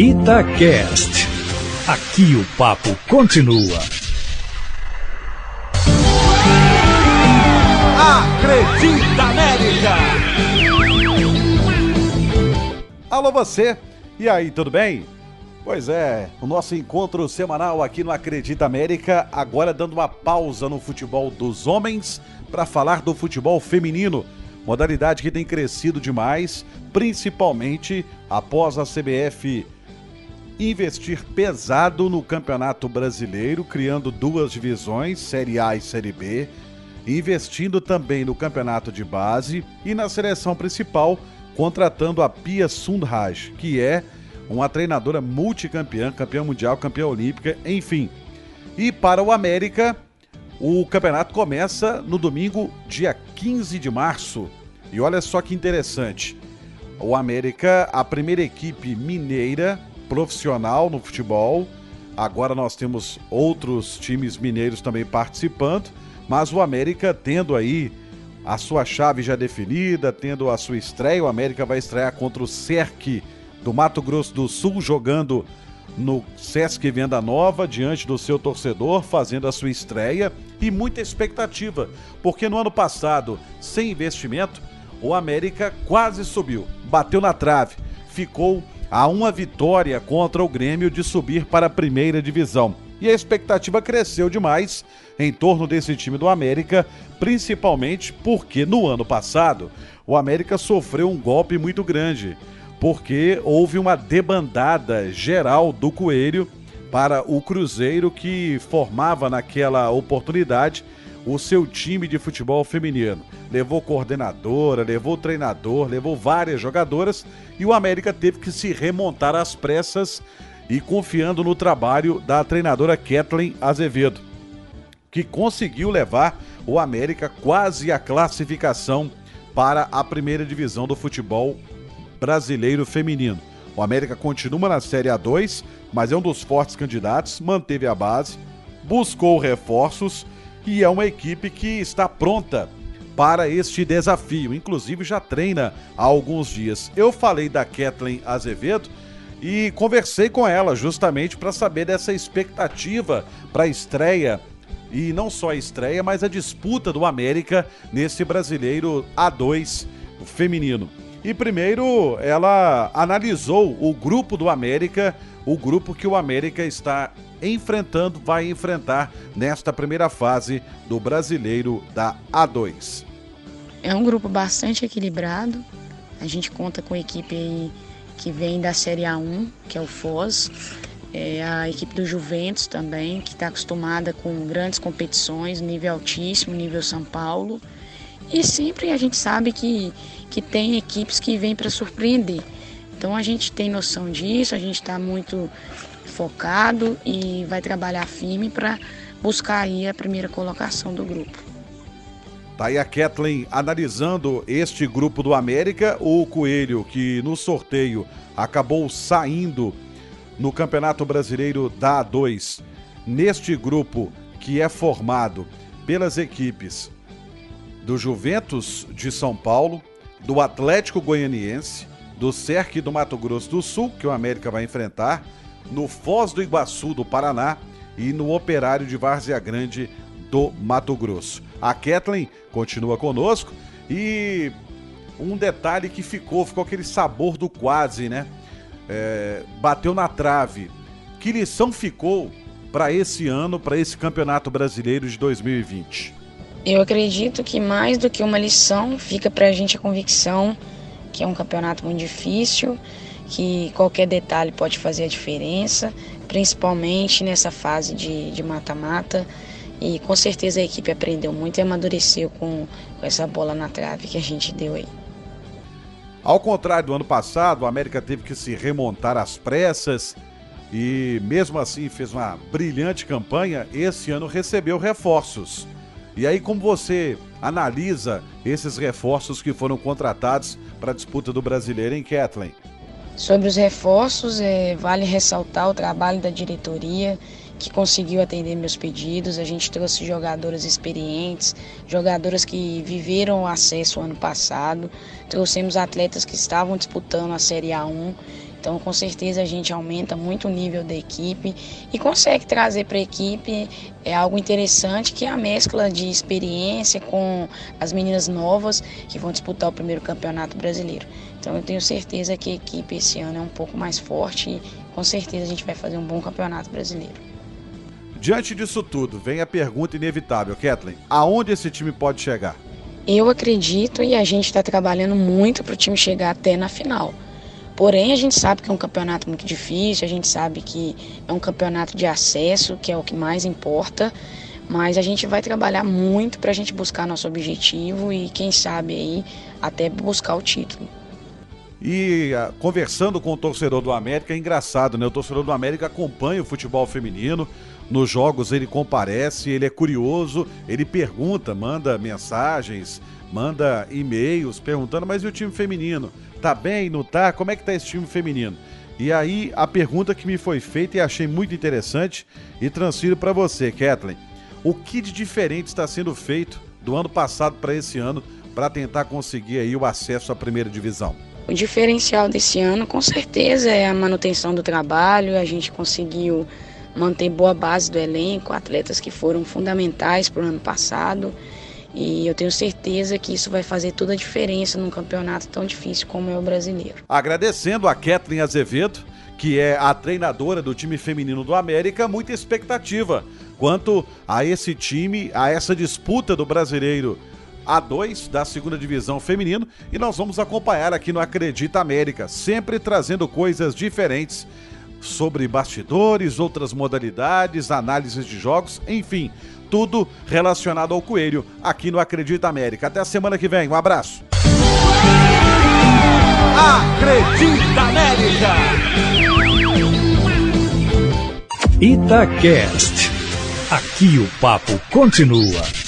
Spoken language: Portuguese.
Itacast. Aqui o papo continua. Acredita América! Alô você, e aí, tudo bem? Pois é, o nosso encontro semanal aqui no Acredita América, agora dando uma pausa no futebol dos homens para falar do futebol feminino, modalidade que tem crescido demais, principalmente após a CBF investir pesado no Campeonato Brasileiro, criando duas divisões, Série A e Série B, investindo também no Campeonato de Base e na seleção principal, contratando a Pia Sundhage, que é uma treinadora multicampeã, campeã mundial, campeã olímpica, enfim. E para o América, o campeonato começa no domingo, dia 15 de março. E olha só que interessante. O América, a primeira equipe mineira profissional no futebol. Agora nós temos outros times mineiros também participando, mas o América tendo aí a sua chave já definida, tendo a sua estreia, o América vai estrear contra o Cerque do Mato Grosso do Sul, jogando no Sesc Venda Nova, diante do seu torcedor, fazendo a sua estreia e muita expectativa, porque no ano passado, sem investimento, o América quase subiu, bateu na trave, ficou a uma vitória contra o Grêmio de subir para a primeira divisão. E a expectativa cresceu demais em torno desse time do América, principalmente porque no ano passado o América sofreu um golpe muito grande, porque houve uma debandada geral do Coelho para o Cruzeiro que formava naquela oportunidade o seu time de futebol feminino. Levou coordenadora, levou treinador, levou várias jogadoras e o América teve que se remontar às pressas e confiando no trabalho da treinadora Kathleen Azevedo, que conseguiu levar o América quase à classificação para a primeira divisão do futebol brasileiro feminino. O América continua na Série A2, mas é um dos fortes candidatos, manteve a base, buscou reforços e é uma equipe que está pronta para este desafio. Inclusive já treina há alguns dias. Eu falei da Kathleen Azevedo e conversei com ela justamente para saber dessa expectativa para a estreia e não só a estreia, mas a disputa do América nesse brasileiro A2 feminino. E primeiro ela analisou o grupo do América, o grupo que o América está enfrentando, vai enfrentar nesta primeira fase do brasileiro da A2. É um grupo bastante equilibrado. A gente conta com a equipe que vem da Série A1, que é o Foz. É a equipe do Juventus também, que está acostumada com grandes competições, nível altíssimo, nível São Paulo. E sempre a gente sabe que, que tem equipes que vêm para surpreender. Então a gente tem noção disso, a gente está muito focado e vai trabalhar firme para buscar aí a primeira colocação do grupo. Tá aí a Kathleen analisando este grupo do América, o Coelho que no sorteio acabou saindo no Campeonato Brasileiro da A2. Neste grupo que é formado pelas equipes do Juventus de São Paulo, do Atlético Goianiense, do Cerque do Mato Grosso do Sul, que o América vai enfrentar, no Foz do Iguaçu do Paraná e no Operário de Várzea Grande do Mato Grosso. A Kathleen continua conosco e um detalhe que ficou, ficou aquele sabor do quase, né? É, bateu na trave. Que lição ficou para esse ano, para esse Campeonato Brasileiro de 2020? Eu acredito que mais do que uma lição, fica para a gente a convicção que é um campeonato muito difícil, que qualquer detalhe pode fazer a diferença, principalmente nessa fase de mata-mata. E com certeza a equipe aprendeu muito e amadureceu com, com essa bola na trave que a gente deu aí. Ao contrário do ano passado, o América teve que se remontar às pressas e, mesmo assim, fez uma brilhante campanha. Esse ano recebeu reforços. E aí, como você analisa esses reforços que foram contratados para a disputa do brasileiro em Kathleen? Sobre os reforços, é, vale ressaltar o trabalho da diretoria que conseguiu atender meus pedidos. A gente trouxe jogadoras experientes, jogadoras que viveram o acesso ano passado. Trouxemos atletas que estavam disputando a Série A1 Então, com certeza, a gente aumenta muito o nível da equipe e consegue trazer para a equipe é algo interessante que é a mescla de experiência com as meninas novas que vão disputar o primeiro campeonato brasileiro. Então, eu tenho certeza que a equipe esse ano é um pouco mais forte e com certeza a gente vai fazer um bom campeonato brasileiro. Diante disso tudo, vem a pergunta inevitável, Kathleen: aonde esse time pode chegar? Eu acredito e a gente está trabalhando muito para o time chegar até na final. Porém, a gente sabe que é um campeonato muito difícil, a gente sabe que é um campeonato de acesso, que é o que mais importa. Mas a gente vai trabalhar muito para a gente buscar nosso objetivo e, quem sabe, aí até buscar o título. E uh, conversando com o torcedor do América, é engraçado, né? O torcedor do América acompanha o futebol feminino. Nos jogos ele comparece, ele é curioso, ele pergunta, manda mensagens, manda e-mails perguntando, mas e o time feminino? Tá bem, não tá? Como é que tá esse time feminino? E aí a pergunta que me foi feita e achei muito interessante e transfiro para você, Kathleen. O que de diferente está sendo feito do ano passado para esse ano para tentar conseguir aí o acesso à primeira divisão? O diferencial desse ano, com certeza, é a manutenção do trabalho. A gente conseguiu manter boa base do elenco, atletas que foram fundamentais para o ano passado. E eu tenho certeza que isso vai fazer toda a diferença num campeonato tão difícil como é o brasileiro. Agradecendo a Kathleen Azevedo, que é a treinadora do time feminino do América, muita expectativa quanto a esse time, a essa disputa do brasileiro A2 da segunda divisão feminino e nós vamos acompanhar aqui no Acredita América, sempre trazendo coisas diferentes sobre bastidores, outras modalidades, análises de jogos, enfim, tudo relacionado ao Coelho aqui no Acredita América. Até a semana que vem, um abraço. Acredita América! Itacast. Aqui o papo continua.